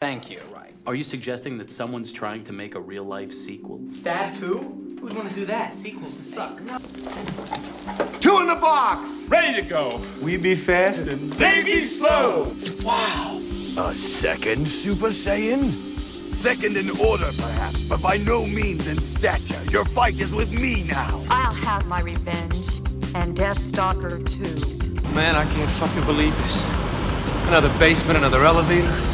Thank you. Right. Are you suggesting that someone's trying to make a real life sequel? Stab 2? Who'd want to do that? Sequels suck. Two in the box. Ready to go. We be fast and They be slow. Wow! A second Super Saiyan? Second in order, perhaps, but by no means in stature. Your fight is with me now. I'll have my revenge. And Deathstalker too. Man, I can't fucking believe this. Another basement, another elevator.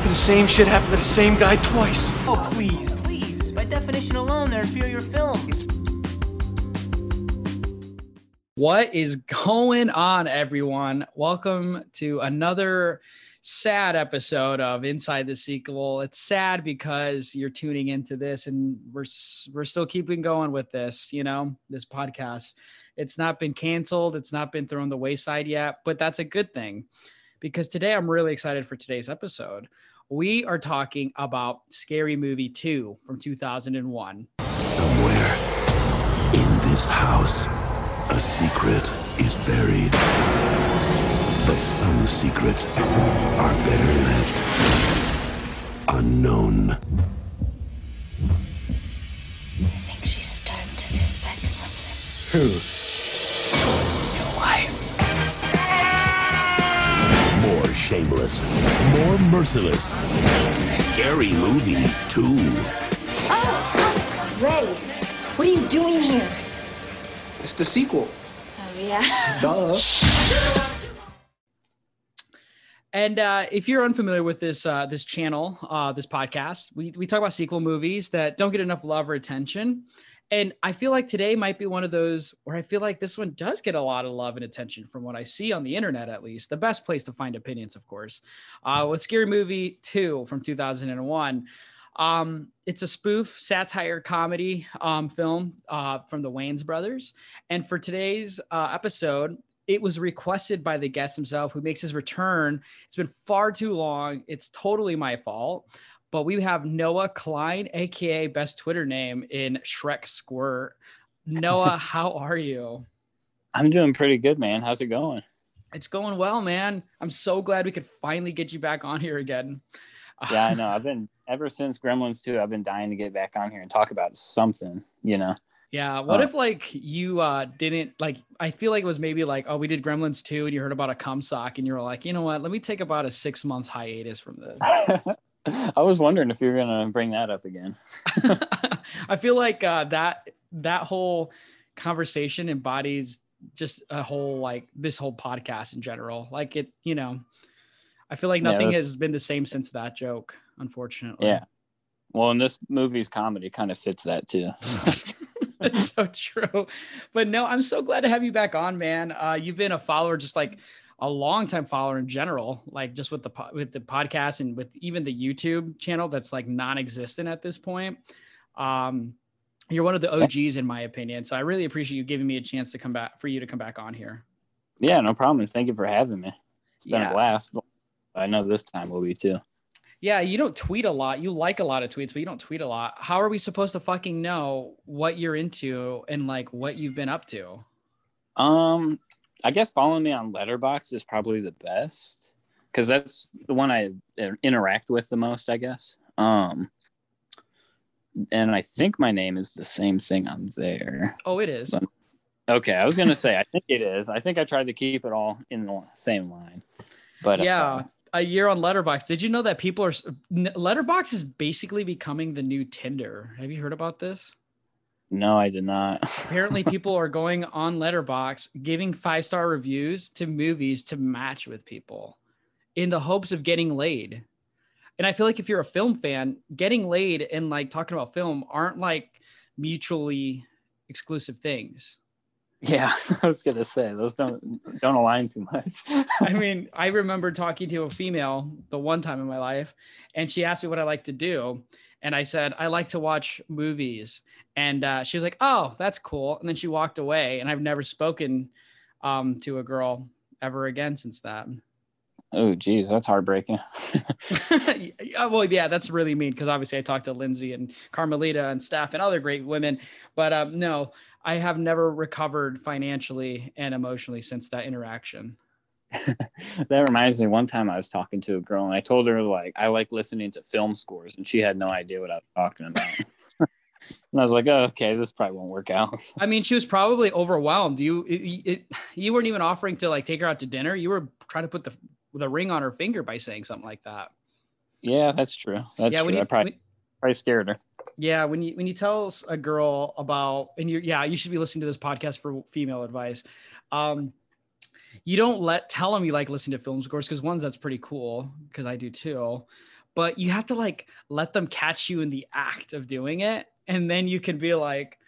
How the same shit happened to the same guy twice? Oh, please, please. By definition alone, they're inferior films. What is going on, everyone? Welcome to another sad episode of Inside the Sequel. It's sad because you're tuning into this, and we're we're still keeping going with this. You know, this podcast. It's not been canceled. It's not been thrown the wayside yet, but that's a good thing because today I'm really excited for today's episode. We are talking about Scary Movie 2 from 2001. Somewhere in this house, a secret is buried. But some secrets are better left unknown. I think she's starting to suspect something. Who? More shameless, more merciless. Scary movie, too. Oh, Ray, what are you doing here? It's the sequel. Oh, yeah. Duh. And uh, if you're unfamiliar with this uh, this channel, uh, this podcast, we we talk about sequel movies that don't get enough love or attention. And I feel like today might be one of those where I feel like this one does get a lot of love and attention from what I see on the internet, at least. The best place to find opinions, of course. Uh, with Scary Movie 2 from 2001. Um, it's a spoof satire comedy um, film uh, from the Wayans brothers. And for today's uh, episode, it was requested by the guest himself who makes his return. It's been far too long. It's totally my fault. But we have Noah Klein, aka best Twitter name in Shrek Squirt. Noah, how are you? I'm doing pretty good, man. How's it going? It's going well, man. I'm so glad we could finally get you back on here again. Yeah, I know. I've been ever since Gremlins 2, I've been dying to get back on here and talk about something, you know. Yeah. What Uh, if like you uh didn't like I feel like it was maybe like, oh, we did Gremlins 2 and you heard about a cum sock and you were like, you know what, let me take about a six months hiatus from this. I was wondering if you were gonna bring that up again. I feel like uh that that whole conversation embodies just a whole like this whole podcast in general. Like it, you know, I feel like nothing that- has been the same since that joke, unfortunately. Yeah. Well, and this movie's comedy kind of fits that too. That's so true. But no, I'm so glad to have you back on, man. Uh, you've been a follower, just like a long time follower in general, like just with the po- with the podcast and with even the YouTube channel that's like non-existent at this point. Um, you're one of the OGs in my opinion. So I really appreciate you giving me a chance to come back for you to come back on here. yeah, no problem. Thank you for having me. It's been Yeah. a blast. I know this time will be too. Yeah, you don't tweet a lot. You like a lot of tweets, but you don't tweet a lot. How are we supposed to fucking know what you're into and like what you've been up to? Um, I guess following me on Letterboxd is probably the best because that's the one I uh, interact with the most, I guess. Um, and I think my name is the same thing on there. Oh, it is. Okay, I was gonna say I think it is. I think I tried to keep it all in the same line, but yeah, uh, a year on Letterboxd. Did you know that people are Letterboxd is basically becoming the new Tinder? Have you heard about this? No, I did not. Apparently, people are going on Letterboxd, giving five star reviews to movies to match with people, in the hopes of getting laid. And I feel like if you're a film fan, getting laid and like talking about film aren't like mutually exclusive things. yeah, I was gonna say those don't don't align too much. I mean, I remember talking to a female the one time in my life, and she asked me what I like to do. And I said, I like to watch movies. And uh, she was like, Oh, that's cool. And then she walked away. And I've never spoken um, to a girl ever again since that. oh, geez, that's heartbreaking. Yeah, well, yeah, that's really mean because obviously I talked to Lindsay and Carmelita and staff and other great women. But um, no, I have never recovered financially and emotionally since that interaction. that reminds me. One time I was talking to a girl and I told her like I like listening to film scores, and she had no idea what I was talking about. And I was like, oh, okay, this probably won't work out. I mean, she was probably overwhelmed. You it, it, you weren't even offering to like take her out to dinner. You were trying to put the the ring on her finger by saying something like that. Yeah, that's true. That's Yeah, true. you- I probably, when- probably scared her. Yeah, when you when you tell a girl about and you yeah, you should be listening to this podcast for female advice. Um you don't let tell them you like listen to film scores because ones that's pretty cool because I do too. But you have to like let them catch you in the act of doing it, and then you can be like,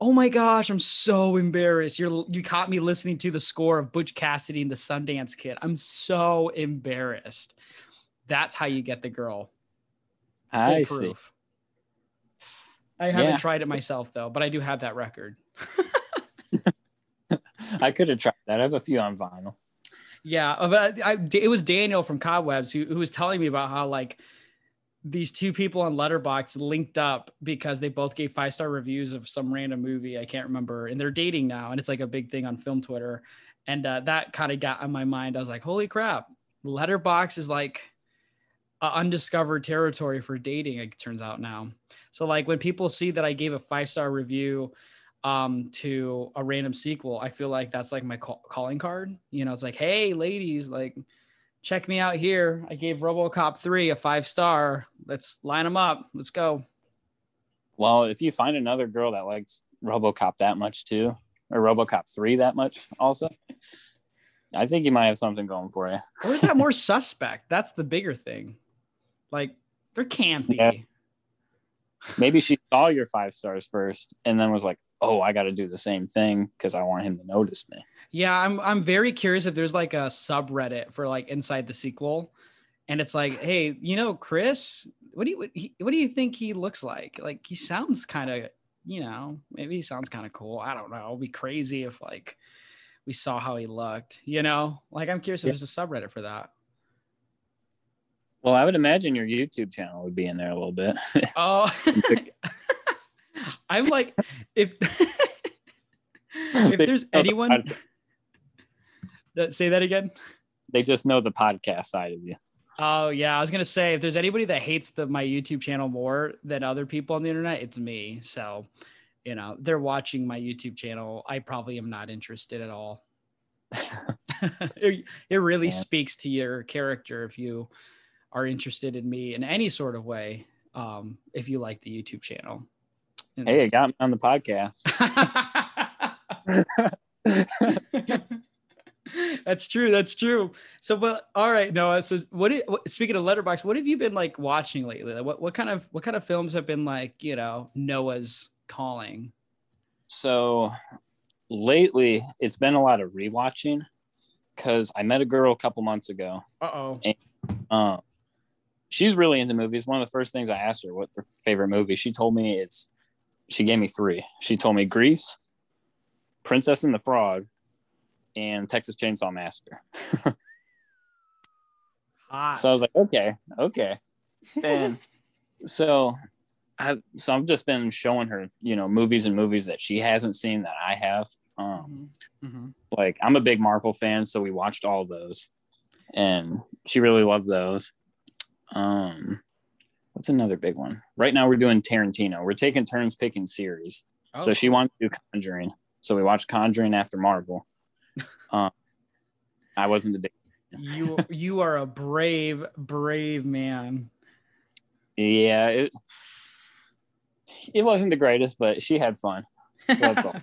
"Oh my gosh, I'm so embarrassed! You're you caught me listening to the score of Butch Cassidy and the Sundance Kid. I'm so embarrassed." That's how you get the girl. I see. I haven't Yeah. tried it myself though, but I do have that record. I could have tried that. I have a few on vinyl. Yeah, uh, I, it was Daniel from Cobwebs who, who was telling me about how like these two people on Letterboxd linked up because they both gave five star reviews of some random movie I can't remember, and they're dating now, and it's like a big thing on film Twitter, and uh, that kind of got on my mind. I was like, holy crap, Letterboxd is like a undiscovered territory for dating. It turns out now. So like when people see that I gave a five star review um to a random sequel i feel like that's like my call- calling card you know it's like hey ladies like check me out here. I gave robocop 3 a five star. Let's line them up. Let's go. Well, if you find another girl that likes RoboCop that much too, or RoboCop three that much also, I think you might have something going for you. or is that more suspect? That's the bigger thing. Like there can't be Yeah. Maybe she saw your five stars first and then was like, "Oh, I got to do the same thing because I want him to notice me." Yeah, I'm I'm very curious if there's like a subreddit for like inside the sequel, and it's like, hey, you know, Chris, what do you what, he, what do you think he looks like? Like he sounds kind of, you know, maybe he sounds kind of cool. I don't know. It'd be crazy if like we saw how he looked. You know, like I'm curious if there's a subreddit for that. Well, I would imagine your YouTube channel would be in there a little bit. Oh, I'm like, if if there's anyone that say that again. they just know the podcast side of you. Oh yeah, I was gonna say if there's anybody that hates the my YouTube channel more than other people on the internet, it's me. So, you know, they're watching my YouTube channel. I probably am not interested at all. it, it really Yeah. speaks to your character if you are interested in me in any sort of way. Um, if you like the YouTube channel. And- Hey, it got me on the podcast. that's true. That's true. So, but all right, Noah. So, what, what? Speaking of Letterboxd, what have you been like watching lately? Like, What what kind of what kind of films have been like you know Noah's calling? So lately, it's been a lot of rewatching because I met a girl a couple months ago. Uh oh. Um, she's really into movies. One of the first things I asked her what her favorite movie. She told me it's. She gave me three. She told me Grease, Princess and the Frog, and Texas Chainsaw Massacre. Hot. So I was like, okay, okay. And so I so I've just been showing her, you know, movies and movies that she hasn't seen that I have. Um Mhm. Mhm. like I'm a big Marvel fan, so we watched all those. And she really loved those. Um what's another big one? Right now we're doing Tarantino. We're taking turns picking series. So Oh, she wanted to do Conjuring. So we watched Conjuring after Marvel. Um I wasn't the big you you are a brave brave man. Yeah, it it wasn't the greatest, but she had fun. So that's all.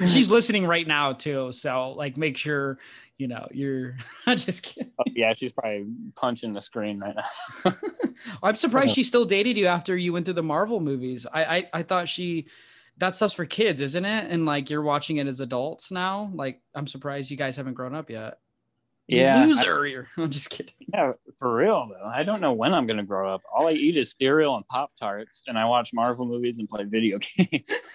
She's listening right now too. So like, make sure you know you're. I'm just kidding. Oh, yeah, she's probably punching the screen right now. I'm surprised she still dated you after you went through the Marvel movies. I, I I thought she that stuff's for kids, isn't it? And like you're watching it as adults now. Like I'm surprised you guys haven't grown up yet. Yeah, loser. You're, I'm just kidding. Yeah, for real though. I don't know when I'm gonna grow up. All I eat is cereal and Pop Tarts, and I watch Marvel movies and play video games.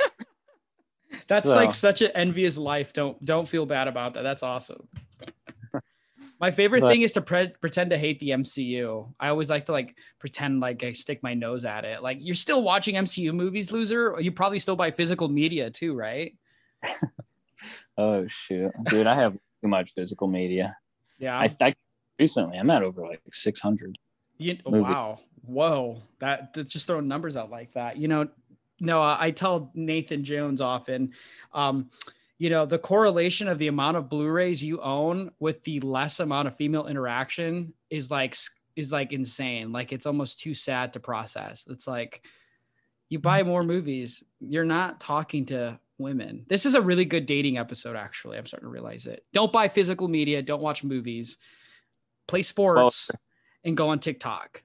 That's So- like such an envious life. Don't don't feel bad about that. That's awesome. My favorite But- thing is to pre- pretend to hate the MCU. I always like to like pretend like I stick my nose at it. Like you're still watching MCU movies, loser. You probably still buy physical media too, right? oh shoot, dude, I have too much physical media. Yeah. I, I recently I'm at over like 600. You, movie. wow. Whoa. That just throwing numbers out like that. You know, no, I tell Nathan Jones often, um, you know, the correlation of the amount of Blu-rays you own with the less amount of female interaction is like is like insane. Like it's almost too sad to process. It's like you buy more movies, you're not talking to women. This is a really good dating episode, actually. I'm starting to realize it. Don't buy physical media, don't watch movies, play sports, and go on TikTok.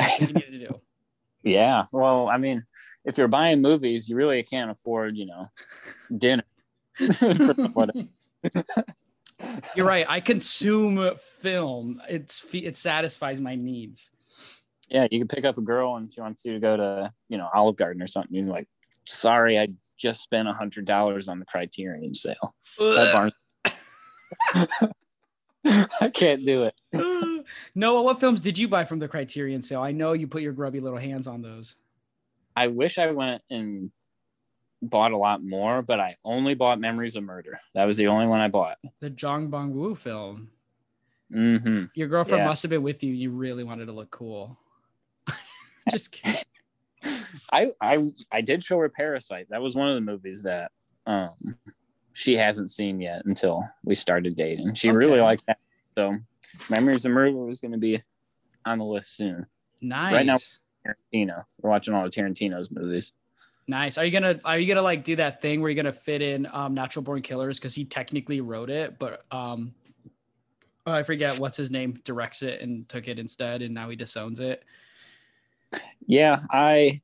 That's what you need to do. Yeah. Well, I mean, if you're buying movies, you really can't afford, you know, dinner. You're right. I consume film. It's it satisfies my needs. yeah, you can pick up a girl and she wants you to go to, you know, Olive Garden or something. You're like, sorry, I just spent a hundred dollars on the Criterion sale. Barnes- I can't do it. Noah, what films did you buy from the Criterion sale? I know you put your grubby little hands on those. I wish I went and bought a lot more, but I only bought Memories of Murder. That was the only one I bought. The Jong Bong Woo film. hmm Your girlfriend Yeah. must have been with you. You really wanted to look cool. Just kidding. I I I did show her Parasite. That was one of the movies that um she hasn't seen yet until we started dating. She really liked that. So Memories of Murder is going to be on the list soon. Nice. Right now- Tarantino. We're watching all of Tarantino's movies. Nice. Are you gonna are you gonna like do that thing where you're gonna fit in um Natural Born Killers because he technically wrote it, but um oh, I forget what's his name directs it and took it instead, and now he disowns it. Yeah, I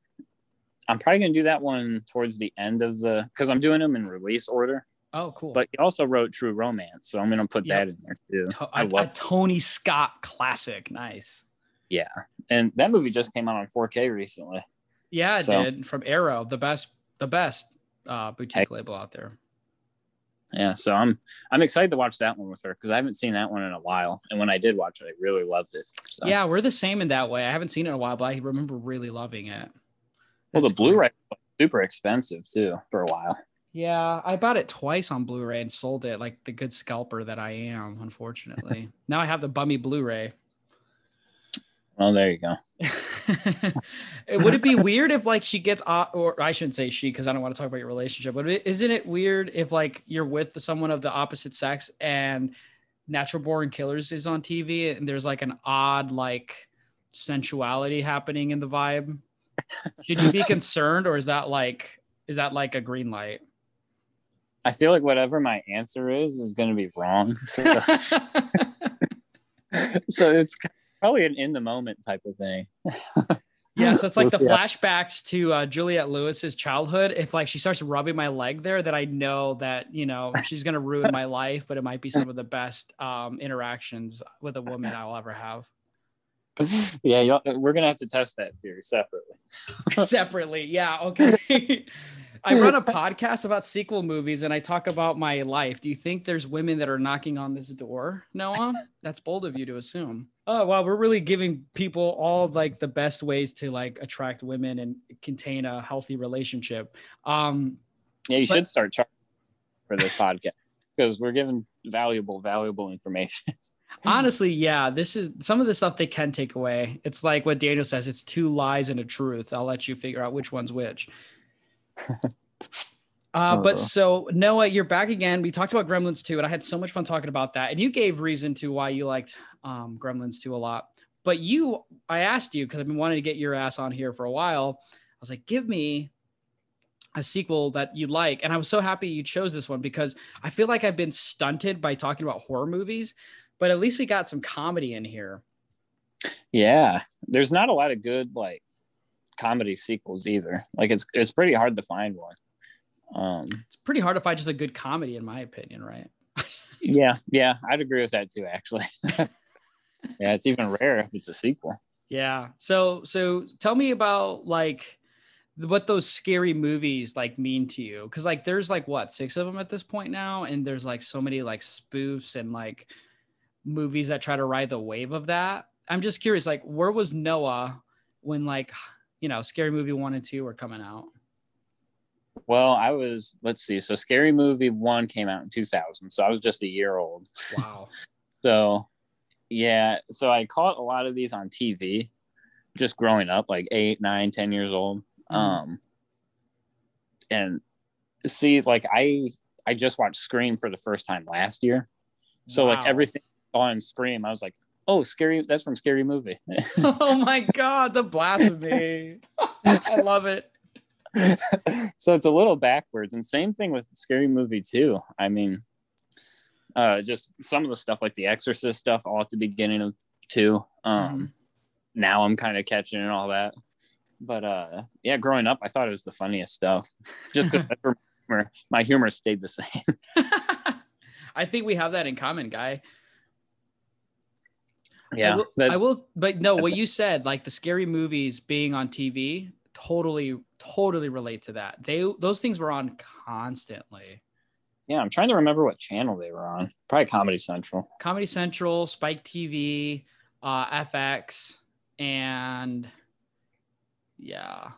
I'm probably going to do that one towards the end of the cuz I'm doing them in release order. Oh, cool. But he also wrote True Romance, so I'm going to put Yep. that in there too. To- I a, love a Tony Scott classic. Nice. Yeah. And that movie just came out on 4K recently. Yeah, it So- did from Arrow, the best the best uh boutique label out there. Yeah, so I'm I'm excited to watch that one with her because I haven't seen that one in a while, and when I did watch it, I really loved it. So. Yeah, we're the same in that way. I haven't seen it in a while, but I remember really loving it. Well, the cool. Blu-ray was super expensive too for a while. Yeah, I bought it twice on Blu-ray and sold it like the good scalper that I am, unfortunately. now I have the bummy Blu-ray. Well, there you go. Would it be weird if like she gets or I shouldn't say she because I don't want to talk about your relationship, but isn't it weird if like you're with someone of the opposite sex and Natural Born Killers is on TV and there's like an odd like sensuality happening in the vibe? Should you be concerned or is that like is that like a green light? I feel like whatever my answer is is going to be wrong. So, so it's probably an in the moment type of thing. Yeah, so it's like the flashbacks to uh, Juliette Lewis's childhood. If like she starts rubbing my leg there, that I know that you know she's gonna ruin my life, but it might be some of the best um, interactions with a woman I will ever have. yeah, we're gonna have to test that theory separately. Separately, yeah, okay. I run a podcast about sequel movies and I talk about my life. Do you think there's women that are knocking on this door, Noah? That's bold of you to assume. Oh wow, we're really giving people all like the best ways to like attract women and contain a healthy relationship. Um, Yeah, you But- should start charging for this podcast because we're giving valuable, valuable information. honestly, yeah, this is some of the stuff they can take away. It's like what Daniel says: it's two lies and a truth. I'll let you figure out which one's which. Uh, but so Noah, you're back again. We talked about Gremlins 2, and I had so much fun talking about that. And you gave reason to why you liked um, Gremlins 2 a lot. But you, I asked you because I've been wanting to get your ass on here for a while. I was like, give me a sequel that you like. And I was so happy you chose this one because I feel like I've been stunted by talking about horror movies, but at least we got some comedy in here. Yeah, there's not a lot of good like comedy sequels either. Like it's it's pretty hard to find one. Um, It's pretty hard to find just a good comedy, in my opinion, right? yeah, yeah, I'd agree with that too. Actually, yeah, it's even rare if it's a sequel. Yeah. So so tell me about like what those scary movies like mean to you because like there's like what six of them at this point now and there's like so many like spoofs and like movies that try to ride the wave of that i'm just curious like where was noah when like you know scary movie one and two were coming out Well, I was let's see. So Scary Movie one came out in 2000, so I was just a year old. wow So, yeah. So I caught a lot of these on TV, just growing up, like eight, nine, ten years old. Mhm. Um, and see, like I, I just watched Scream for the first time last year. So like everything on Scream, I was like, oh, scary. That's from Scary Movie. oh my god, the blasphemy! I love it. so it's a little backwards and same thing with scary movie too i mean uh just some of the stuff like the exorcist stuff all at the beginning of two um Mhm. now i'm kind of catching and all that but uh yeah growing up i thought it was the funniest stuff just 'cause my my humor stayed the same I think we have that in common, guy. Yeah I will, I will but no, what you said, like the scary movies being on TV, totally, totally relate to that. They those things were on constantly. yeah i'm trying to remember what channel they were on probably comedy central Comedy Central, Spike TV, uh, FX, and yeah,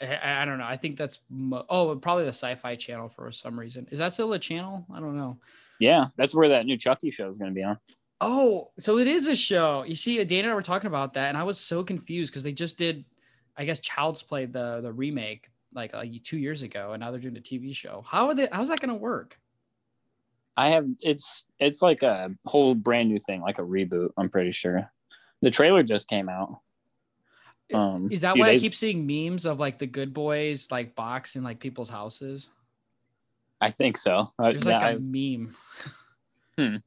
I, I don't know. I think that's mo- oh probably the Sci-Fi Channel for some reason. Is that still a channel? I don't know. yeah that's where that new chucky show is going to be on Oh, so it is a show. You see, Dana and I were talking about that, and I was so confused because they just did, I guess, Child's Play the the remake like uh, two years ago, and now they're doing a TV show. How are they? How's that going to work? I have it's it's like a whole brand new thing, like a reboot. I'm pretty sure. The trailer just came out. Um, Is that why I keep seeing memes of like the Good Boys like box in like people's houses? I think so. Uh, There's yeah, like a I- meme.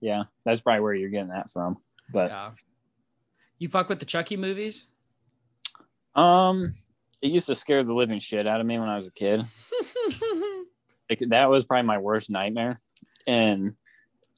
Yeah, that's probably where you're getting that from. But Yeah. You fuck with the Chucky movies? um, it used to scare the living shit out of me when I was a kid. Like, that was probably my worst nightmare. And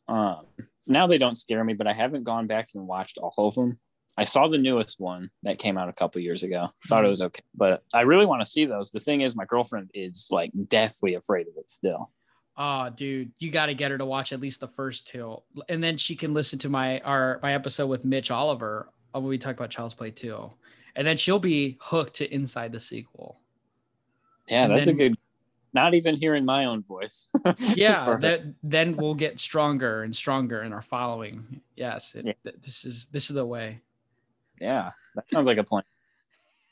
um, now they don't scare me, but I haven't gone back and watched all of them. I saw the newest one that came out a couple years ago. Thought it was okay, but I really want to see those. The thing is, my girlfriend is like deathly afraid of it still. Oh, dude, you got to get her to watch at least the first two, and then she can listen to my our my episode with Mitch Oliver uh, when we talk about Child's Play two, and then she'll be hooked to Inside the sequel. Yeah, And that's then- a good. Not even hearing my own voice. Yeah, that then we'll get stronger and stronger in our following. Yes, it, Yeah. th- this is this is the way. yeah, that sounds like a plan.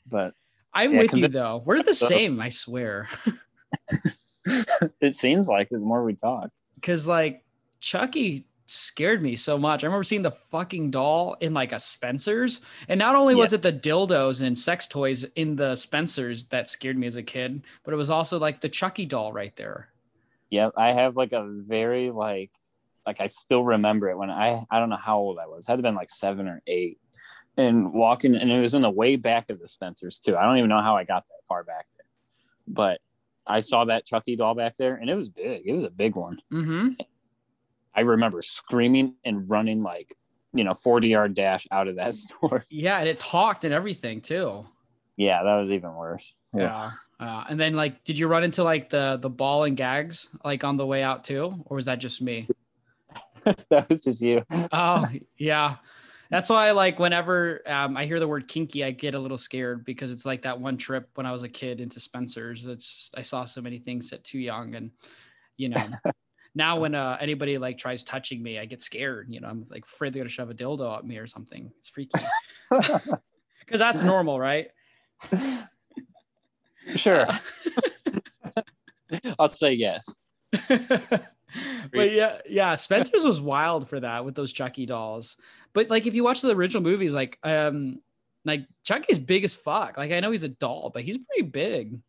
But I'm Yeah, with you though. We're the same, I swear. it seems like the more we talk. Because like Chucky scared me so much. I remember seeing the fucking doll in like a Spencer's, and not only was it the dildos and sex toys in the Spencer's that scared me as a kid, but it was also like the Chucky doll right there. Yeah, I have like a very like like I still remember it when I I don't know how old I was. It had to been like seven or eight. And walking and it was in the way back of the Spencers too. I don't even know how I got that far back there. But I saw that Chucky doll back there and it was big. It was a big one. Mm-hmm. I remember screaming and running like, you know, 40 yard dash out of that store. Yeah, and it talked and everything too. Yeah, that was even worse. Yeah. Uh, and then like, did you run into like the the ball and gags like on the way out too, or was that just me? that was just you. Oh yeah. That's why like whenever um, I hear the word kinky, I get a little scared because it's like that one trip when I was a kid into Spencer's. It's just, I saw so many things at too young, and you know, now when uh, anybody like tries touching me, I get scared. You know, I'm like afraid they're gonna shove a dildo at me or something. It's freaky because that's normal, right? Sure. I'll say yes. but yeah, yeah, Spencer's was wild for that with those Chucky dolls. But like, if you watch the original movies, like, um, like Chucky's big as fuck. Like, I know he's a doll, but he's pretty big.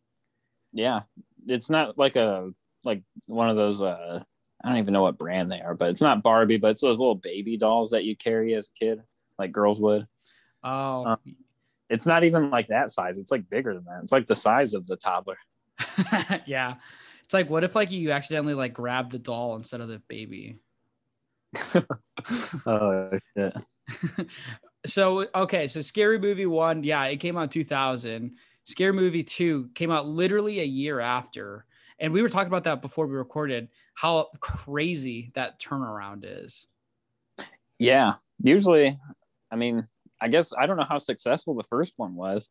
Yeah. It's not like a like one of those uh I don't even know what brand they are, but it's not Barbie, but it's those little baby dolls that you carry as a kid, like girls would. Oh, Um, It's not even like that size. It's like bigger than that. It's like the size of the toddler. yeah. It's like, what if like you accidentally like grab the doll instead of the baby? oh shit. so okay, so Scary Movie one, yeah, it came out 2000. Scary Movie two came out literally a year after, and we were talking about that before we recorded. How crazy that turnaround is. Yeah. Usually, I mean, I guess I don't know how successful the first one was,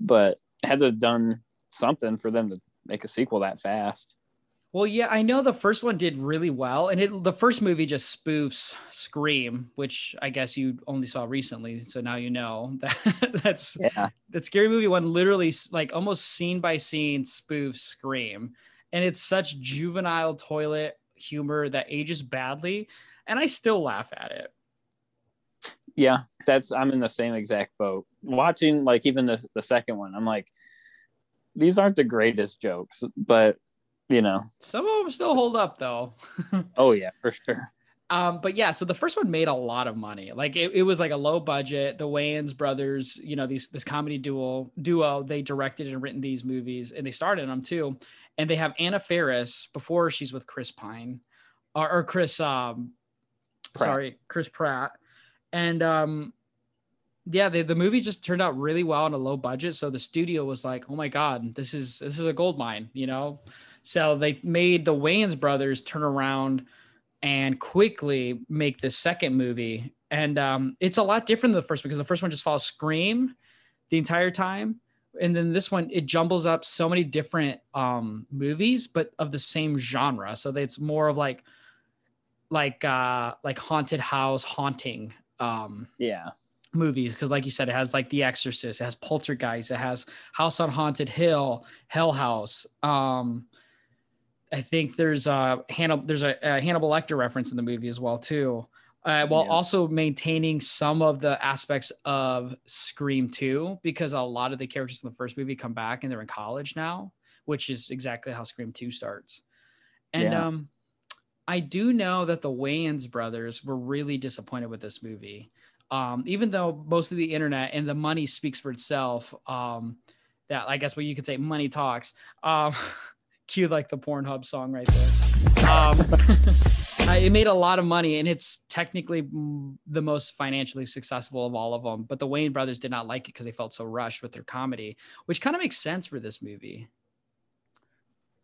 but had to have done something for them to make a sequel that fast. Well, yeah, I know the first one did really well, and it the first movie just spoofs Scream, which I guess you only saw recently, so now you know that that's Yeah. that scary movie one literally like almost scene by scene spoofs Scream, and it's such juvenile toilet humor that ages badly, and I still laugh at it. Yeah, that's I'm in the same exact boat. Watching like even the the second one, I'm like, these aren't the greatest jokes, but you know, Some of them still hold up though. oh yeah, for sure. Um, but yeah, so the first one made a lot of money. Like it, it was like a low budget. The Wayans brothers, you know, these this comedy duo duo, they directed and written these movies, and they started them too. And they have Anna Faris before she's with Chris Pine, or, or Chris, um, Pratt. sorry, Chris Pratt. And um, yeah, the the movies just turned out really well on a low budget. So the studio was like, oh my god, this is this is a gold mine, you know. So they made the Wayans brothers turn around and quickly make the second movie. And um, it's a lot different than the first because the first one just follows Scream the entire time. And then this one, it jumbles up so many different um, movies, but of the same genre. So it's more of like, like, uh, like haunted house, haunting um, Yeah, movies. Because, like you said, it has like The Exorcist, it has Poltergeist, it has House on Haunted Hill, Hell House. Um, I think there's a Hannibal, there's a, a Hannibal Lecter reference in the movie as well too, uh, while Yeah. also maintaining some of the aspects of Scream 2 because a lot of the characters in the first movie come back and they're in college now, which is exactly how Scream 2 starts. And Yeah. um, I do know that the Wayans brothers were really disappointed with this movie. Um, even though most of the internet and the money speaks for itself, um, that I guess what you could say money talks. Um, cue like the Pornhub song right there. Um, it made a lot of money and it's technically the most financially successful of all of them. But the Wayans brothers did not like it because they felt so rushed with their comedy, which kind of makes sense for this movie.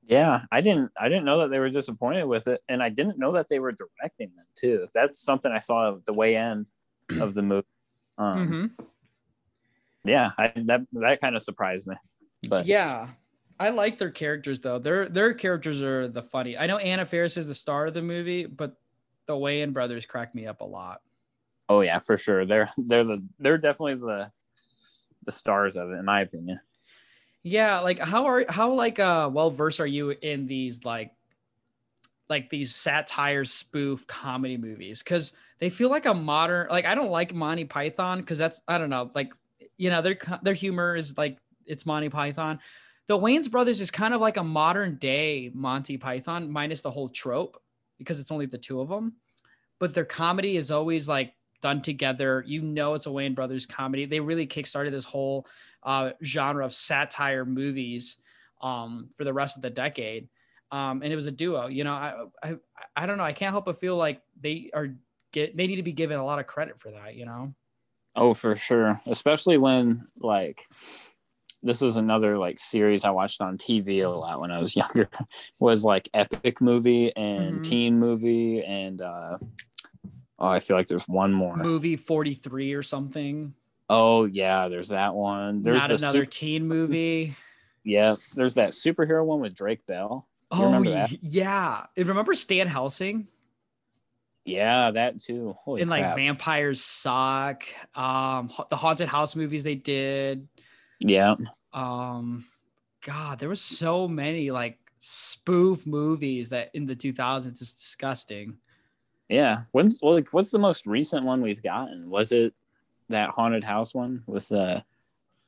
yeah. I didn't I didn't know that they were disappointed with it, and I didn't know that they were directing them too. That's something I saw at the way end of the movie. Um, Mhm. Yeah, I, that that kind of surprised me. But Yeah. I like their characters though. Their their characters are the funny. I know Anna Faris is the star of the movie, but the Wayans brothers crack me up a lot. oh yeah, for sure. They're they're the they're definitely the the stars of it, in my opinion. Yeah, like how are how like uh well versed are you in these like like these satire spoof comedy movies? Because they feel like a modern like I don't like Monty Python because that's I don't know like you know their their humor is like it's Monty Python. The Wayans brothers is kind of like a modern day Monty Python minus the whole trope because it's only the two of them, but their comedy is always like done together. You know, it's a Wayans brothers comedy. They really kickstarted this whole uh, genre of satire movies um, for the rest of the decade. Um, and it was a duo. You know, I, I I don't know. I can't help but feel like they are get they need to be given a lot of credit for that. You know. Oh, for sure. Especially when like this is another like series I watched on TV a lot when I was younger. was like epic movie and Mhm. teen movie and uh oh I feel like there's one more. Movie forty three or something. Oh yeah, there's that one. There's Not the another sup- teen movie. yeah, there's that superhero one with Drake Bell. You Oh remember y- that? yeah. Remember Stan Helsing? Yeah, that too. Holy and like vampires suck. Um, the haunted house movies they did. Yeah. Um, God, there was so many like spoof movies that in the 2000s is disgusting. Yeah. When's well, like what's the most recent one we've gotten? Was it that haunted house one with the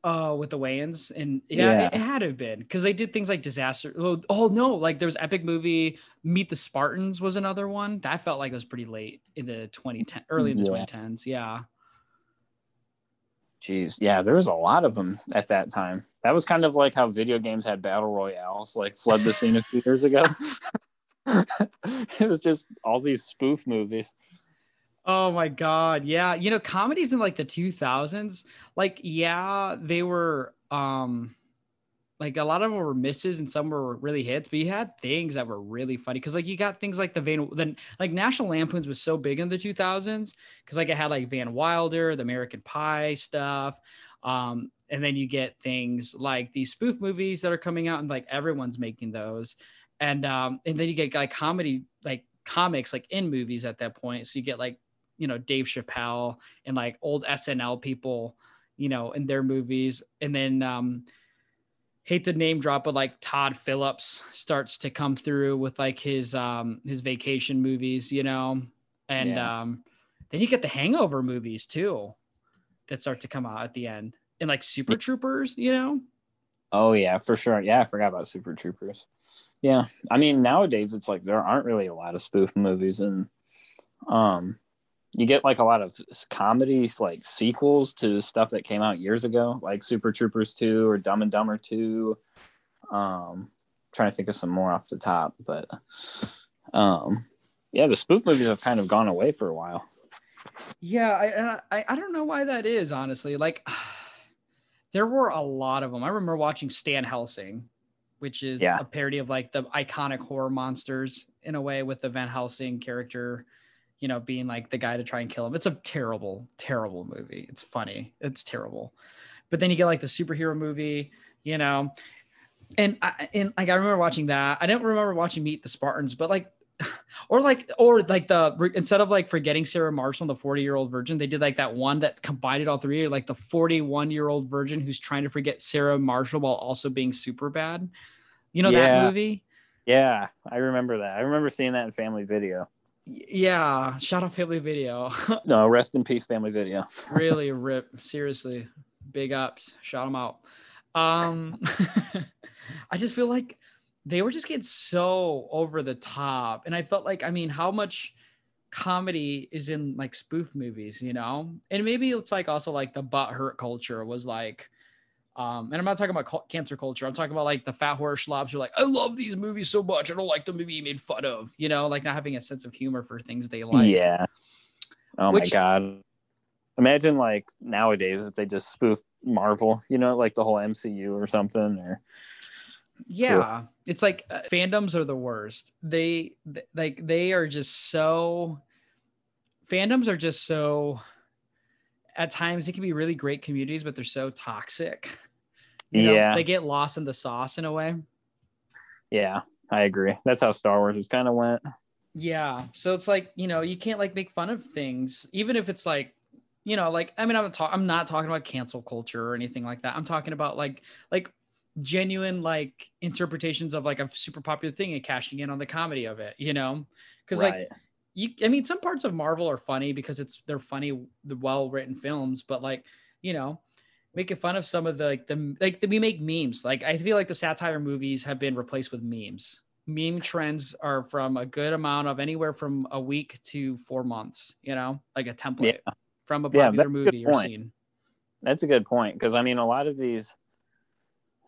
Oh, with the Wayans and yeah, Yeah. It, it had to have been because they did things like disaster. Oh, oh no, like there was epic movie Meet the Spartans was another one that felt like it was pretty late in the 2010 early in the Yeah. 2010s. Yeah. Jeez, yeah, there was a lot of them at that time. That was kind of like how video games had battle royales, like flood the scene a few years ago. it was just all these spoof movies. Oh my god. Yeah. You know, comedies in like the 2000s, like yeah, they were um like a lot of them were misses and some were really hits, but you had things that were really funny cuz like you got things like the Van then like National Lampoons was so big in the 2000s cuz like it had like Van Wilder, the American Pie stuff. Um and then you get things like these spoof movies that are coming out and like everyone's making those and um and then you get like comedy like comics like in movies at that point so you get like you know dave chappelle and like old snl people you know in their movies and then um hate to name drop but like todd phillips starts to come through with like his um his vacation movies you know and Yeah. um then you get the hangover movies too that start to come out at the end and like super troopers you know Oh yeah, for sure. Yeah, I forgot about Super Troopers. Yeah, I mean nowadays it's like there aren't really a lot of spoof movies, and um, you get like a lot of s- comedy like sequels to stuff that came out years ago, like Super Troopers two or Dumb and Dumber two. Um, trying to think of some more off the top, but um, yeah, the spoof movies have kind of gone away for a while. Yeah, I, I I I don't know why that is honestly. Like, there were a lot of them. I remember watching Stan Helsing, which is Yeah. a parody of like the iconic horror monsters in a way, with the Van Helsing character, you know, being like the guy to try and kill him. It's a terrible, terrible movie. It's funny. It's terrible, but then you get like the superhero movie, you know, and I and like I remember watching that. I don't remember watching Meet the Spartans, but like or like or like the instead of like forgetting Sarah Marshall the 40 year old virgin, they did like that one that combined it all three, like the 41 year old virgin who's trying to forget Sarah Marshall while also being super bad. You know Yeah. that movie? Yeah, I remember that. I remember seeing that in Family Video. Yeah, shout out family video. No, rest in peace, Family Video. really rip. Seriously, big ups. Shout them out. Um, I just feel like they were just getting so over the top, and I felt like, I mean, how much comedy is in like spoof movies, you know? And maybe it's like also like the butt hurt culture was like. Um, and I'm not talking about cul- cancer culture. I'm talking about like the fat horror schlubs who are like, I love these movies so much. I don't like them to be made fun of, you know, like not having a sense of humor for things they like. yeah. Oh Which- my god. Imagine like nowadays if they just spoof Marvel, you know, like the whole MCU or something or Yeah, it's like uh, fandoms are the worst. They th- like they are just so fandoms are just so at times it can be really great communities, but they're so toxic. You know, Yeah. they get lost in the sauce in a way. yeah, I agree. That's how Star Wars just kind of went. Yeah. So it's like, you know, you can't like make fun of things, even if it's like, you know, like I mean, I'm talking I'm not talking about cancel culture or anything like that. I'm talking about like like genuine like interpretations of like a super popular thing and cashing in on the comedy of it, you know? Because Right. like you I mean some parts of Marvel are funny because it's they're funny, the well written films, but like, you know, making fun of some of the like the like the, we make memes. Like I feel like the satire movies have been replaced with memes. Meme trends are from a good amount of anywhere from a week to four months, you know, like a template from a Yeah, popular a movie or scene. That's a good point because I mean a lot of these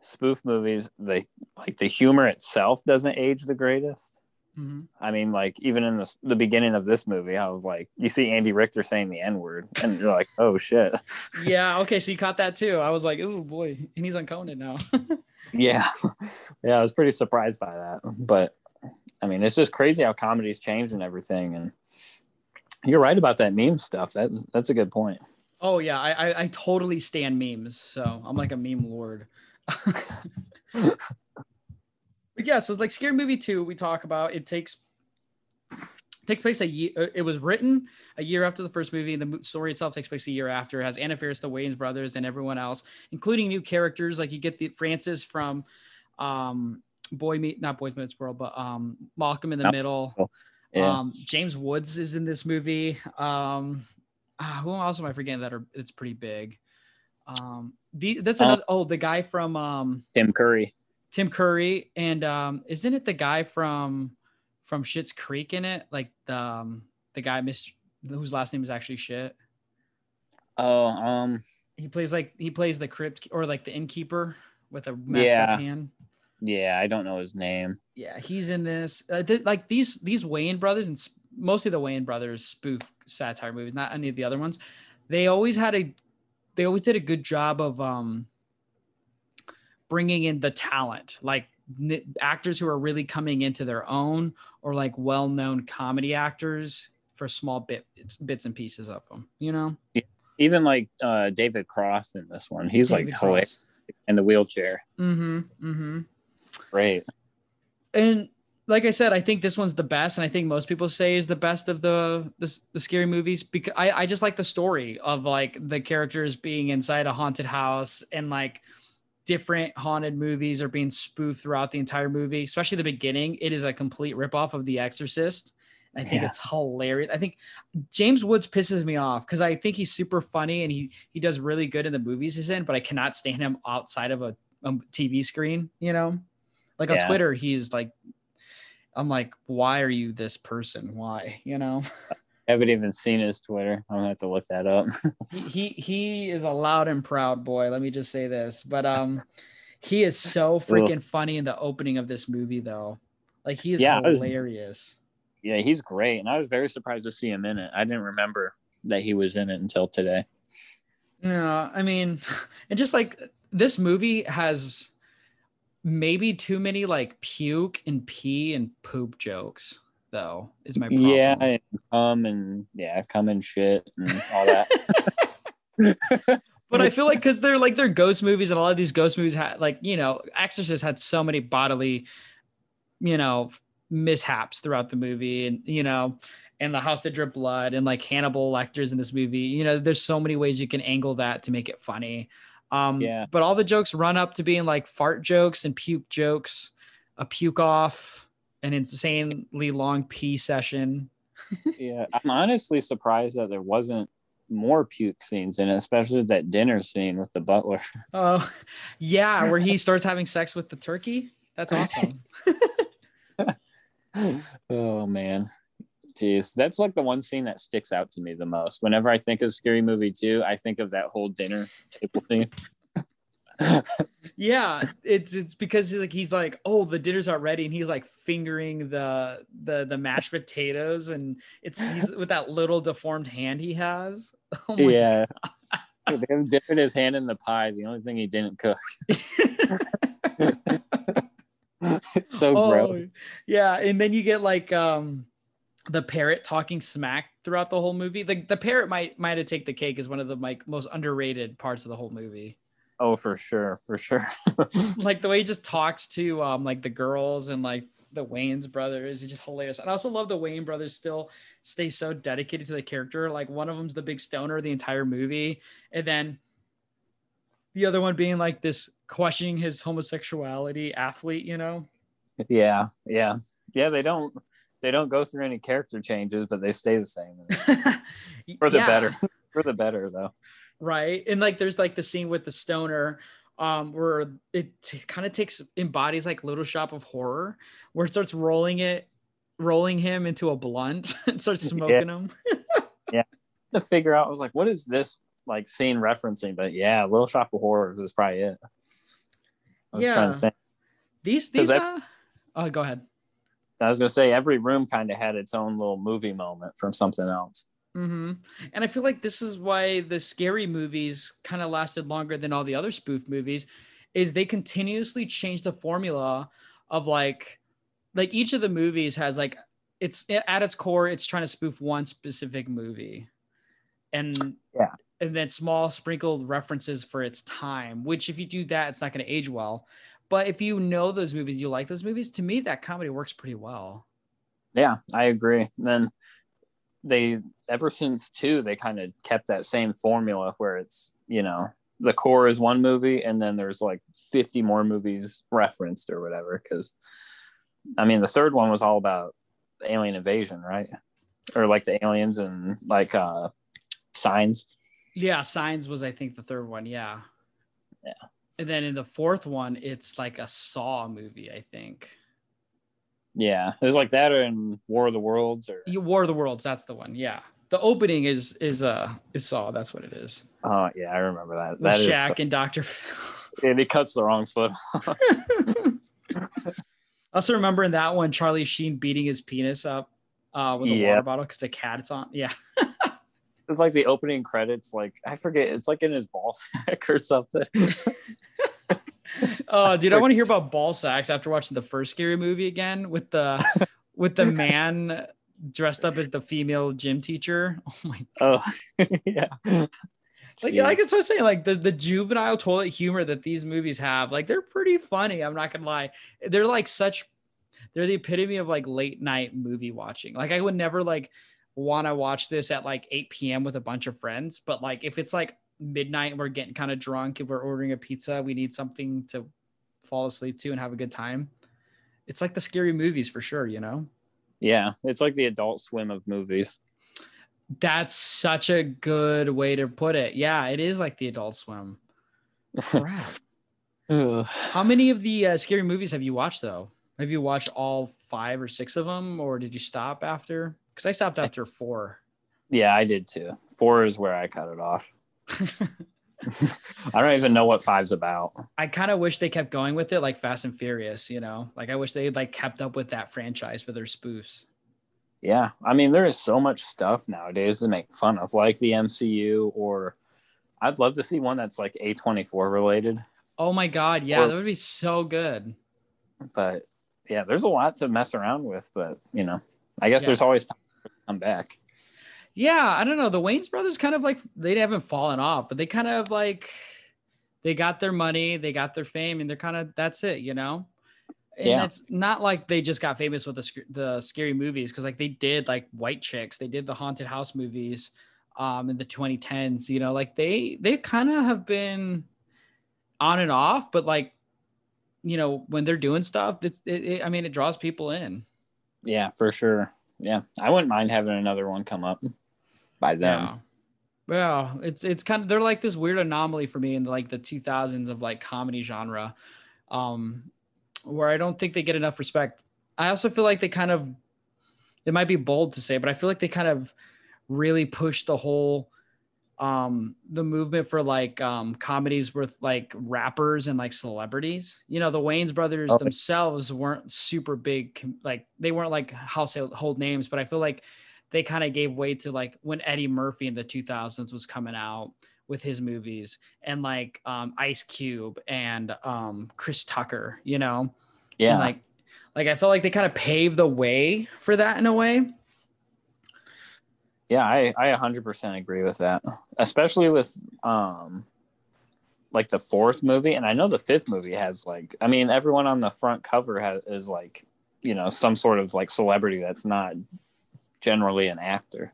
spoof movies, they like the humor itself doesn't age the greatest. Mhm. I mean, like even in the, the beginning of this movie, I was like, you see Andy Richter saying the N word, and you're like, oh shit, Yeah. Okay. So you caught that too. I was like, oh boy, and he's on Conan now. yeah, yeah. I was pretty surprised by that, but I mean, it's just crazy how comedy's changed and everything. And you're right about that meme stuff. That that's a good point. oh yeah, I, I I totally stand memes. So I'm like a meme lord. But yeah, so it's like Scary Movie Two. We talk about it takes takes place a year. uh, It was written a year after the first movie, and the story itself takes place a year after. It has Anna Faris, the Wayans brothers, and everyone else, including new characters. Like you get the Francis from um Boy Meet, not Boys Meets World, but um Malcolm in the Yep. Middle. Yeah. Um, James Woods is in this movie. Um, ah, who else am I forgetting that are it's pretty big? Um, the that's Uh, another. oh, the guy from um Tim Curry. Tim Curry, and um, isn't it the guy from from Schitt's Creek in it? Like the um, the guy Mr. whose last name is actually Shit. Oh, um, He plays like he plays the crypt or like the innkeeper with a messed Yeah. up hand. yeah, I don't know his name. Yeah, he's in this. Uh, th- like these these Wayans brothers and s- mostly the Wayans brothers spoof satire movies, not any of the other ones. They always had a they always did a good job of um bringing in the talent, like n- actors who are really coming into their own or like well-known comedy actors for small bit bits, bits and pieces of them, you know? Yeah. Even like uh, David Cross in this one, he's David like hilarious in the wheelchair. Mm-hmm. Mm-hmm. Great. and like I said, I think this one's the best, and I think most people say is the best of the the, the scary movies because I, I just like the story of like the characters being inside a haunted house and like different haunted movies are being spoofed throughout the entire movie, especially the beginning. It is a complete ripoff of The Exorcist. I think Yeah. it's hilarious. I think James Woods pisses me off because I think he's super funny and he he does really good in the movies he's in, but I cannot stand him outside of a, a TV screen. You know, like on Twitter, he's like, I'm like, why are you this person? Why? You know, I haven't even seen his Twitter. I'm gonna have to look that up. he he, he is a loud and proud boy. Let me just say this, but um, he is so freaking funny in the opening of this movie though. Like he is Yeah, I was- hilarious. yeah, he's great, and I was very surprised to see him in it. I didn't remember that he was in it until today. No, I mean, and just like this movie has maybe too many like puke and pee and poop jokes, though, is my problem. Yeah, and come and yeah, come and shit and all that. But I feel like because they're like they're ghost movies, and a lot of these ghost movies had like you know, Exorcist had so many bodily, you know, mishaps throughout the movie, and you know, and the house that dripped blood, and like Hannibal Lecter's in this movie. You know, there's so many ways you can angle that to make it funny. Um, Yeah. But all the jokes run up to being like fart jokes and puke jokes, a puke off, an insanely long pee session. yeah, I'm honestly surprised that there wasn't more puke scenes and especially that dinner scene with the butler. Oh, yeah, where he starts having sex with the turkey. That's awesome. oh man. Jeez, that's like the one scene that sticks out to me the most. Whenever I think of Scary Movie 2, I think of that whole dinner table scene. yeah, it's it's because he's like he's like, oh, the dinner's not ready, and he's like fingering the the the mashed potatoes, and it's he's with that little deformed hand he has. Oh yeah. Him dipping his hand in the pie, the only thing he didn't cook. it's so oh, gross. yeah, and then you get like um the parrot talking smack throughout the whole movie. The the parrot might might have take the cake as one of the like most underrated parts of the whole movie. Oh, for sure, for sure. like the way he just talks to um like the girls and like the Wayans brothers is just hilarious. And I also love the Wayans brothers still stay so dedicated to the character. Like one of them's the big stoner the entire movie, and then the other one being like this questioning his homosexuality athlete, you know? yeah, yeah. Yeah, they don't they don't go through any character changes, but they stay the same. For the Yeah. better. For the better though. right and like there's like the scene with the stoner um where it t- kind of takes embodies like little shop of horror where it starts rolling it rolling him into a blunt and starts smoking him yeah. To figure out, I was like, what is this like scene referencing? But yeah, Little Shop of Horrors is probably it. I was trying Yeah. to think. these these uh, oh go ahead I was gonna say every room kind of had its own little movie moment from something else. Hmm And I feel like this is why the scary movies kind of lasted longer than all the other spoof movies, is they continuously change the formula of like, like each of the movies has like, it's at its core, it's trying to spoof one specific movie, and Yeah. and then small sprinkled references for its time. Which if you do that, it's not going to age well. But if you know those movies, you like those movies. To me, that comedy works pretty well. Yeah, I agree. then they ever since two, they kind of kept that same formula where it's you know the core is one movie and then there's like 50 more movies referenced or whatever. Because I mean, the third one was all about alien invasion, right? Or like the aliens and like uh signs. Yeah, Signs was I think the third one. Yeah. Yeah. And then in the fourth one, it's like a Saw movie, I think. Yeah, it was like that in War of the Worlds or You- War of the Worlds, that's the one. Yeah. The opening is is uh is Saw. That's what it is. oh yeah, I remember that. With That is Shaq and Doctor Phil. and he cuts the wrong foot. I also remember in that one, Charlie Sheen beating his penis up uh, with a Yeah. water bottle because the cat's on. Yeah. it's like the opening credits, like I forget, it's like in his ball sack or something. Oh, dude, I want to hear about ball sacks after watching the first scary movie again with the with the man dressed up as the female gym teacher. Oh my oh yeah. like like that's what I'm saying. Like the, the juvenile toilet humor that these movies have, like they're pretty funny. I'm not gonna lie. They're like such they're the epitome of like late night movie watching. Like I would never like want to watch this at like 8 p.m. with a bunch of friends, but like if it's like midnight and we're getting kind of drunk and we're ordering a pizza, we need something to fall asleep to and have a good time. It's like the scary movies for sure, you know? Yeah, it's like the adult swim of movies. That's such a good way to put it. Yeah, it is like the adult swim. Crap. How many of the uh, scary movies have you watched though? Have you watched all five or six of them, or did you stop after? Because I stopped after four. Yeah, I did too. Four is where I cut it off. I don't even know what five's about. I kind of wish they kept going with it, like Fast and Furious. You know, like I wish they like kept up with that franchise for their spoofs. Yeah, I mean, there is so much stuff nowadays to make fun of, like the MCU, or I'd love to see one that's like A24 related. Oh my god, yeah, Or- that would be so good. But yeah, there's a lot to mess around with. But you know, I guess Yeah. there's always time to come back. Yeah, I don't know. The Wayans brothers kind of like they haven't fallen off, but they kind of like they got their money, they got their fame, and they're kind of that's it, you know. And Yeah. it's not like they just got famous with the the scary movies because like they did like White Chicks, they did the haunted house movies, um, in the 2010s. You know, like they they kind of have been on and off, but like you know when they're doing stuff, it's it, it, I mean it draws people in. Yeah, for sure. Yeah, I wouldn't mind having another one come up by them. Yeah. Yeah, it's it's kind of they're like this weird anomaly for me in like the 2000s of like comedy genre, um, where I don't think they get enough respect. I also feel like they kind of, it might be bold to say, but I feel like they kind of really push the whole, um, the movement for like um comedies with like rappers and like celebrities. You know, the Wayans brothers Oh. themselves weren't super big, like they weren't like household names, but I feel like they kind of gave way to like when Eddie Murphy in the 2000s was coming out with his movies and like um Ice Cube and um Chris Tucker, you know. Yeah, And like like I felt like they kind of paved the way for that in a way. yeah, I I 100% agree with that, especially with um like the fourth movie, and I know the fifth movie has like, I mean, everyone on the front cover has is like, you know, some sort of like celebrity that's not generally an actor.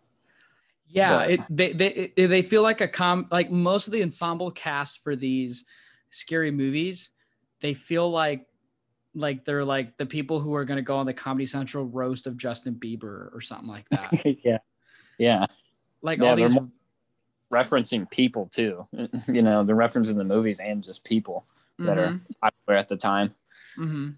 Yeah, But- it they they it- they feel like a com like most of the ensemble cast for these scary movies, they feel like like they're like the people who are going to go on the Comedy Central roast of Justin Bieber or something like that. yeah, yeah, Like Yeah, all these referencing people too. You know, they're referencing the movies and just people that are popular at the time. hmm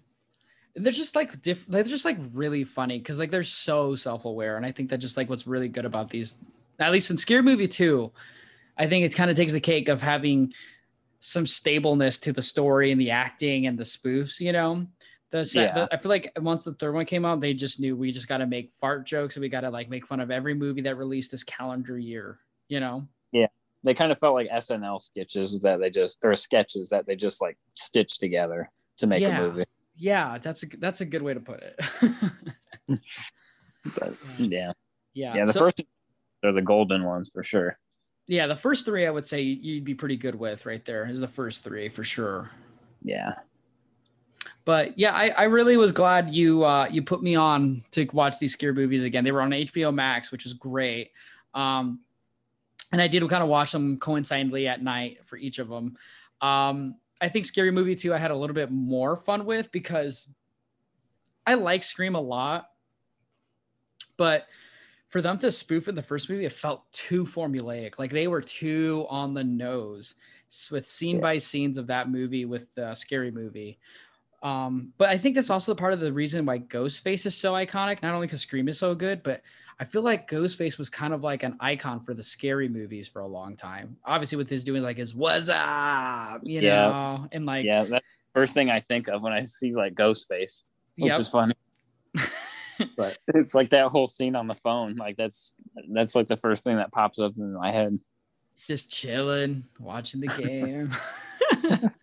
They're just like diff- they're just like really funny because like they're so self-aware, and I think that just like what's really good about these, at least in Scary Movie two, I think it kind of takes the cake of having some stableness to the story and the acting and the spoofs. You know, the, Yeah. the I feel like once the third one came out, they just knew we just got to make fart jokes and we got to like make fun of every movie that released this calendar year. You know. Yeah. They kind of felt like SNL sketches that they just or sketches that they just like stitched together to make Yeah. a movie. Yeah, that's a that's a good way to put it. But yeah, yeah. yeah, the so- first are the golden ones for sure. Yeah, the first three I would say you'd be pretty good with right there is the first three for sure. Yeah, But yeah, I, I really was glad you uh, you put me on to watch these scary movies again. They were on HBO Max, which is great. Um, and I did kind of watch them coincidentally at night for each of them. Um, I think Scary Movie 2 I had a little bit more fun with because I like Scream a lot. But for them to spoof in the first movie, it felt too formulaic. Like they were too on the nose with scene by scenes of that movie with the scary movie. Um, but I think that's also part of the reason why Ghostface is so iconic, not only because Scream is so good, but I feel like Ghostface was kind of like an icon for the scary movies for a long time. Obviously, with his doing like his "What's up," you Yeah. know, and like yeah. That's the first thing I think of when I see like Ghostface, which Yep. is funny. but it's like that whole scene on the phone. Like that's that's like the first thing that pops up in my head. just chilling, watching the game.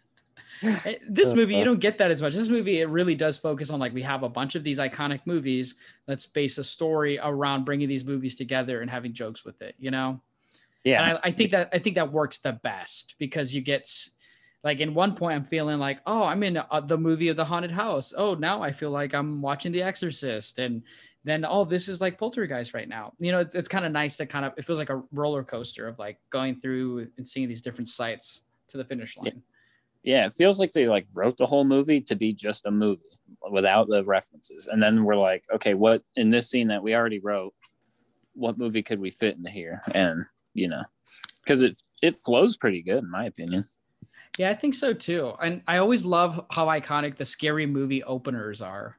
Eh, this movie, you don't get that as much. This movie, it really does focus on like we have a bunch of these iconic movies. Let's base a story around bringing these movies together and having jokes with it. You know, Yeah, and I, I think that I think that works the best because you get like in one point i'm feeling like oh i'm in uh, the movie of the haunted house oh now i feel like i'm watching the exorcist and then oh this is like poltergeist right now you know it's, it's kind of nice to kind of it feels like a roller coaster of like going through and seeing these different sites to the finish line Yeah, it feels like they like wrote the whole movie to be just a movie without the references. And then we're like, okay, what in this scene that we already wrote, what movie could we fit into here? And you know, because it it flows pretty good in my opinion. yeah i think so too and i always love how iconic the scary movie openers are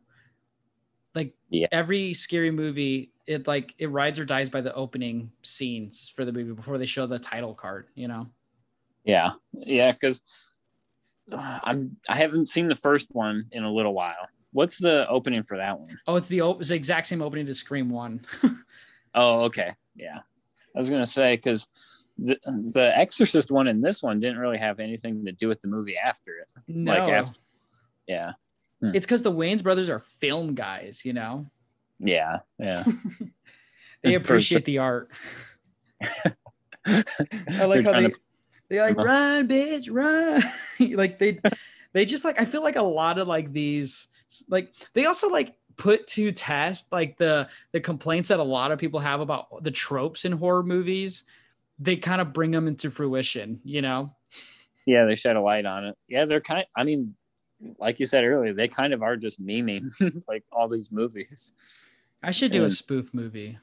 like Yeah. every scary movie it like it rides or dies by the opening scenes for the movie before they show the title card you know Yeah, yeah, because I'm I haven't seen the first one in a little while. What's the opening for that one? oh it's the op- it's the exact same opening to scream one Oh, okay, yeah. I was gonna say because the the Exorcist one and this one didn't really have anything to do with the movie after it. no Like after, yeah, hmm. it's because the Wayans brothers are film guys you know yeah, yeah. they appreciate the art i I like how they they like uh-huh. run bitch run like they they just like i feel like a lot of like these like they also like put to test like the the complaints that a lot of people have about the tropes in horror movies they kind of bring them into fruition you know yeah, they shed a light on it. Yeah, they're kind. I mean, like you said earlier, they kind of are just memeing like all these movies. i should do a spoof movie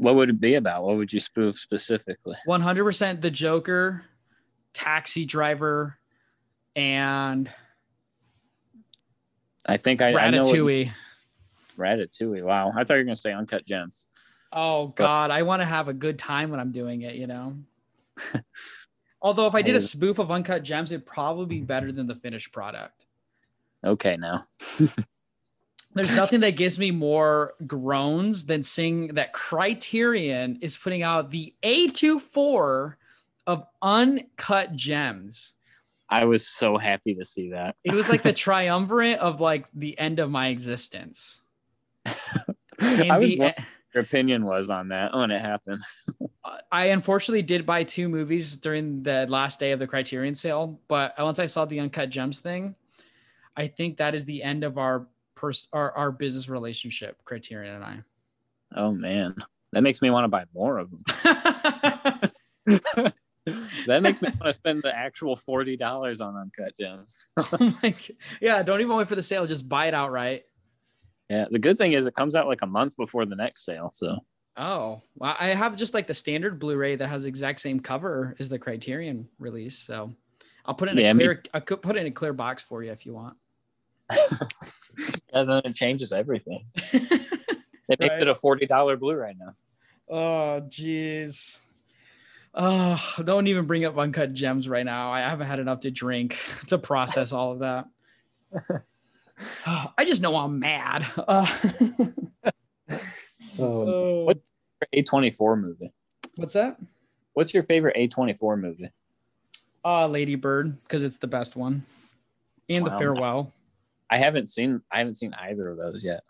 What would it be about? What would you spoof specifically? 100% the joker taxi driver and I think I, I know what- ratatouille Ratatouille. Wow, I thought you were gonna say Uncut Gems. Oh God, I want to have a good time when I'm doing it, you know. Although if I did a spoof of Uncut Gems, it'd probably be better than the finished product. Okay, now. There's nothing that gives me more groans than seeing that Criterion is putting out the A24 of Uncut Gems. I was so happy to see that. It was like the triumvirate of like the end of my existence. I was the- your opinion was on that when it happened. Uh, I unfortunately did buy two movies during the last day of the Criterion sale, but once I saw the Uncut Gems thing, I think that is the end of our pers- our, our business relationship, Criterion and I. Oh man, that makes me want to buy more of them. that makes me want to spend the actual forty dollars on Uncut Gems. Oh my yeah, don't even wait for the sale, just buy it outright. yeah, the good thing is it comes out like a month before the next sale, so Oh, well, I have just like the standard Blu-ray that has the exact same cover as the Criterion release, so I'll put it in Yeah, a me- clear. I could put it in a clear box for you if you want. yeah, then it changes everything. they makes Right. it a forty dollar blue right now. Oh, jeez. Oh, don't even bring up uncut gems right now. I haven't had enough to drink to process all of that. I just know I'm mad. Uh, oh, What A twenty four movie? what's that? What's your favorite A twenty four movie? Uh, Lady Bird, because it's the best one. And the farewell. I haven't seen I haven't seen either of those yet.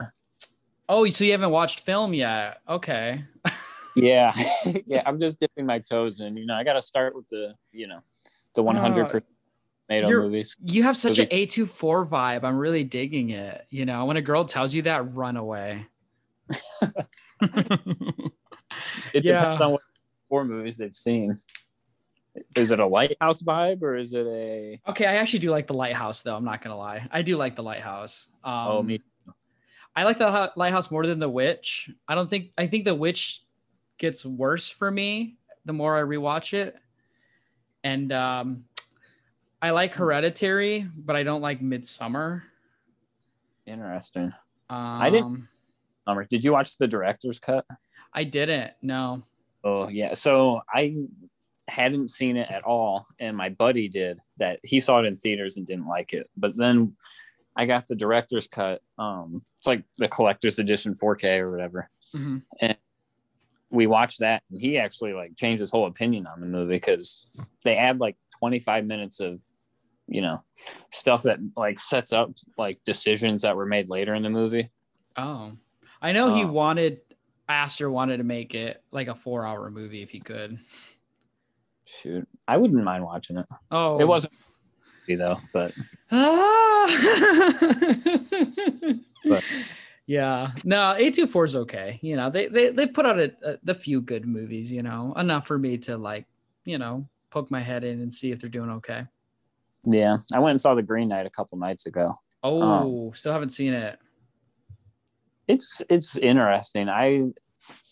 Oh, so you haven't watched film yet? Okay. Yeah, yeah. I'm just dipping my toes in. You know, I got to start with the you know the 100 percent tomato movies. You have such an A24 vibe. I'm really digging it. You know, when a girl tells you that, run away. It Yeah. depends on what four movies they've seen. Is it a lighthouse vibe or is it a? Okay, I actually do like the lighthouse, though. I'm not gonna lie. I do like the lighthouse. Um, oh, me. I like the lighthouse more than the witch. I don't think. I think the witch gets worse for me the more I rewatch it, and um, I like Hereditary, but I don't like Midsommar. Interesting. Um, didn't- Summer, did you watch the director's cut? I didn't. No. Oh yeah. So I hadn't seen it at all, and my buddy did. That he saw it in theaters and didn't like it. But then I got the director's cut. Um, it's like the collector's edition 4K or whatever. Mhm. We watched that, and he actually like changed his whole opinion on the movie because they add like 25 minutes of you know stuff that like sets up like decisions that were made later in the movie. Oh, I know he Oh. wanted. Aster wanted to make it like a four-hour movie if he could. Shoot, I wouldn't mind watching it. Oh, It wasn't though, but Ah. But- yeah, no, A24 is okay. You know, they they they put out a, a the few good movies. You know, enough for me to like, you know, poke my head in and see if they're doing okay. yeah, I went and saw The Green Knight a couple nights ago. Oh, still haven't seen it. It's it's interesting. I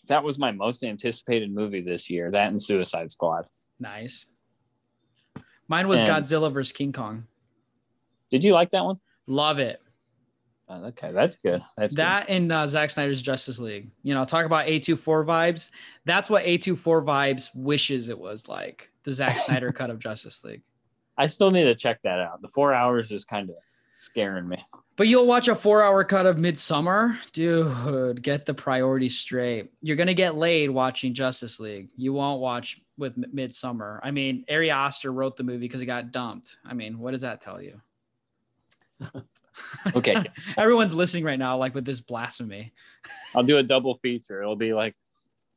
that was my most anticipated movie this year. That and Suicide Squad. Nice. Mine was And- Godzilla vs King Kong. Did you like that one? Love it. Oh, okay, that's good. That's good. that and uh, Zack Snyder's Justice League. You know, talk about A24 vibes. That's what A24 vibes wishes it was like the Zack Snyder cut of Justice League. I still need to check that out. The four hours is kind of scaring me. But you'll watch a four hour cut of Midsommar? Dude, get the priorities straight. You're going to get laid watching Justice League. You won't watch with Midsommar. I mean, Ari Aster wrote the movie because he got dumped. I mean, what does that tell you? Okay, Everyone's listening right now, like with this blasphemy. I'll do a double feature. It'll be like,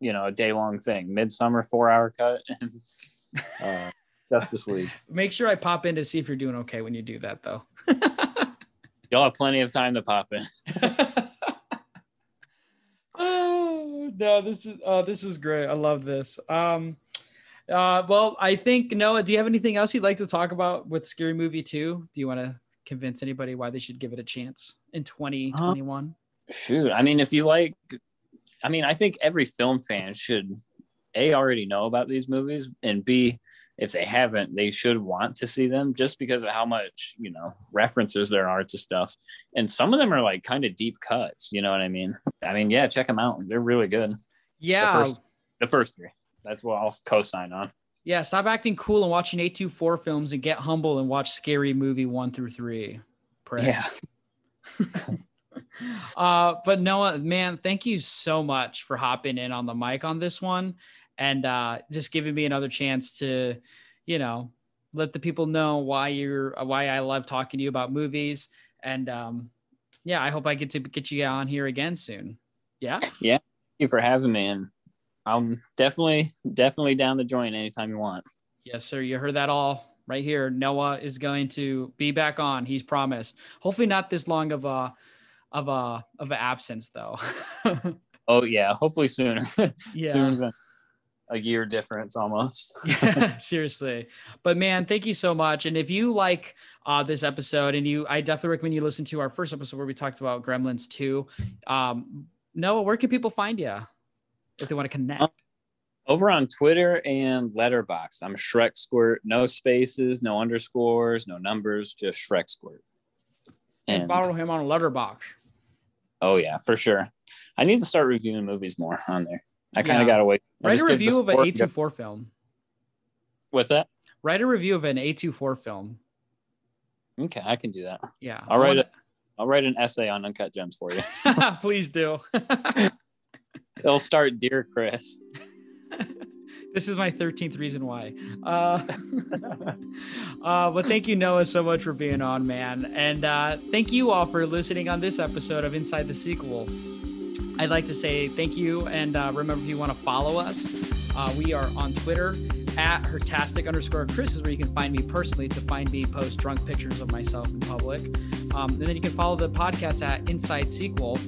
you know, a day long thing. Midsommar four hour cut and uh, Justice League. Make sure I pop in to see if you're doing okay when you do that, though. Y'all have plenty of time to pop in. oh no, this is oh this is great. I love this. Um uh well I think Noah, do you have anything else you'd like to talk about with Scary Movie 2? Do you want to convince anybody why they should give it a chance in 2021? Shoot, I mean, if you like, I mean, I think every film fan should a already know about these movies, and b if they haven't, they should want to see them just because of how much you know references there are to stuff, and some of them are like kind of deep cuts. You know what I mean? I mean, yeah, check them out. They're really good. Yeah. The first, the first three. That's what I'll co-sign on. yeah, stop acting cool and watching A24 films and get humble and watch Scary Movie 1 through 3. Pray. Yeah. uh but noah man thank you so much for hopping in on the mic on this one and uh just giving me another chance to you know let the people know why you're why i love talking to you about movies and um yeah i hope i get to get you on here again soon yeah Yeah. Thank you for having me, and I'm definitely definitely down to join anytime you want. yes sir you heard that all right here noah is going to be back on he's promised hopefully not this long of a of a of an absence though Oh yeah, hopefully sooner. Yeah. sooner than a year difference almost. Yeah, seriously. But man, thank you so much. And if you like uh, this episode, and you, I definitely recommend you listen to our first episode where we talked about Gremlins 2. Um, Noah, where can people find you if they want to connect? Um, Over on Twitter and Letterboxd, I'm Shrek Squirt. No spaces, no underscores, no numbers, just Shrek Squirt. and And follow him on Letterboxd. oh yeah, for sure. I need to start reviewing movies more on there. I kind Yeah. of got to wait. I Write a review of an score- A24 film. What's that? Write a review of an A24 film. Okay, I can do that. Yeah. I'll write it. I'll write an essay on Uncut Gems for you. Please do. It'll start, dear Chris. this is my 13th reason why. Uh, uh, but thank you, Noah, so much for being on, man. And uh, thank you all for listening on this episode of Inside the Sequel. I'd like to say thank you. And uh, remember, if you want to follow us, uh, we are on Twitter at hertastic underscore Chris is where you can find me personally to find me post drunk pictures of myself in public. Um, and then you can follow the podcast at Inside Sequel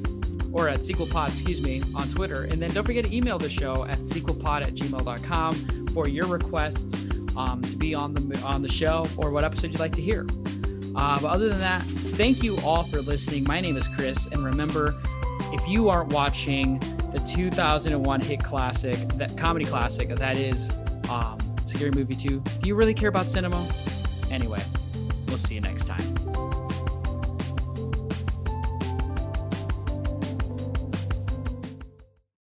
or at sequelpod, excuse me, on Twitter. And then don't forget to email the show at sequelpod at gmail.com for your requests um, to be on the on the show or what episode you'd like to hear. Uh, but other than that, thank you all for listening. My name is Chris, and remember, if you aren't watching the 2001 hit classic, that comedy classic that is um, Scary Movie 2, do you really care about cinema? Anyway, we'll see you next time.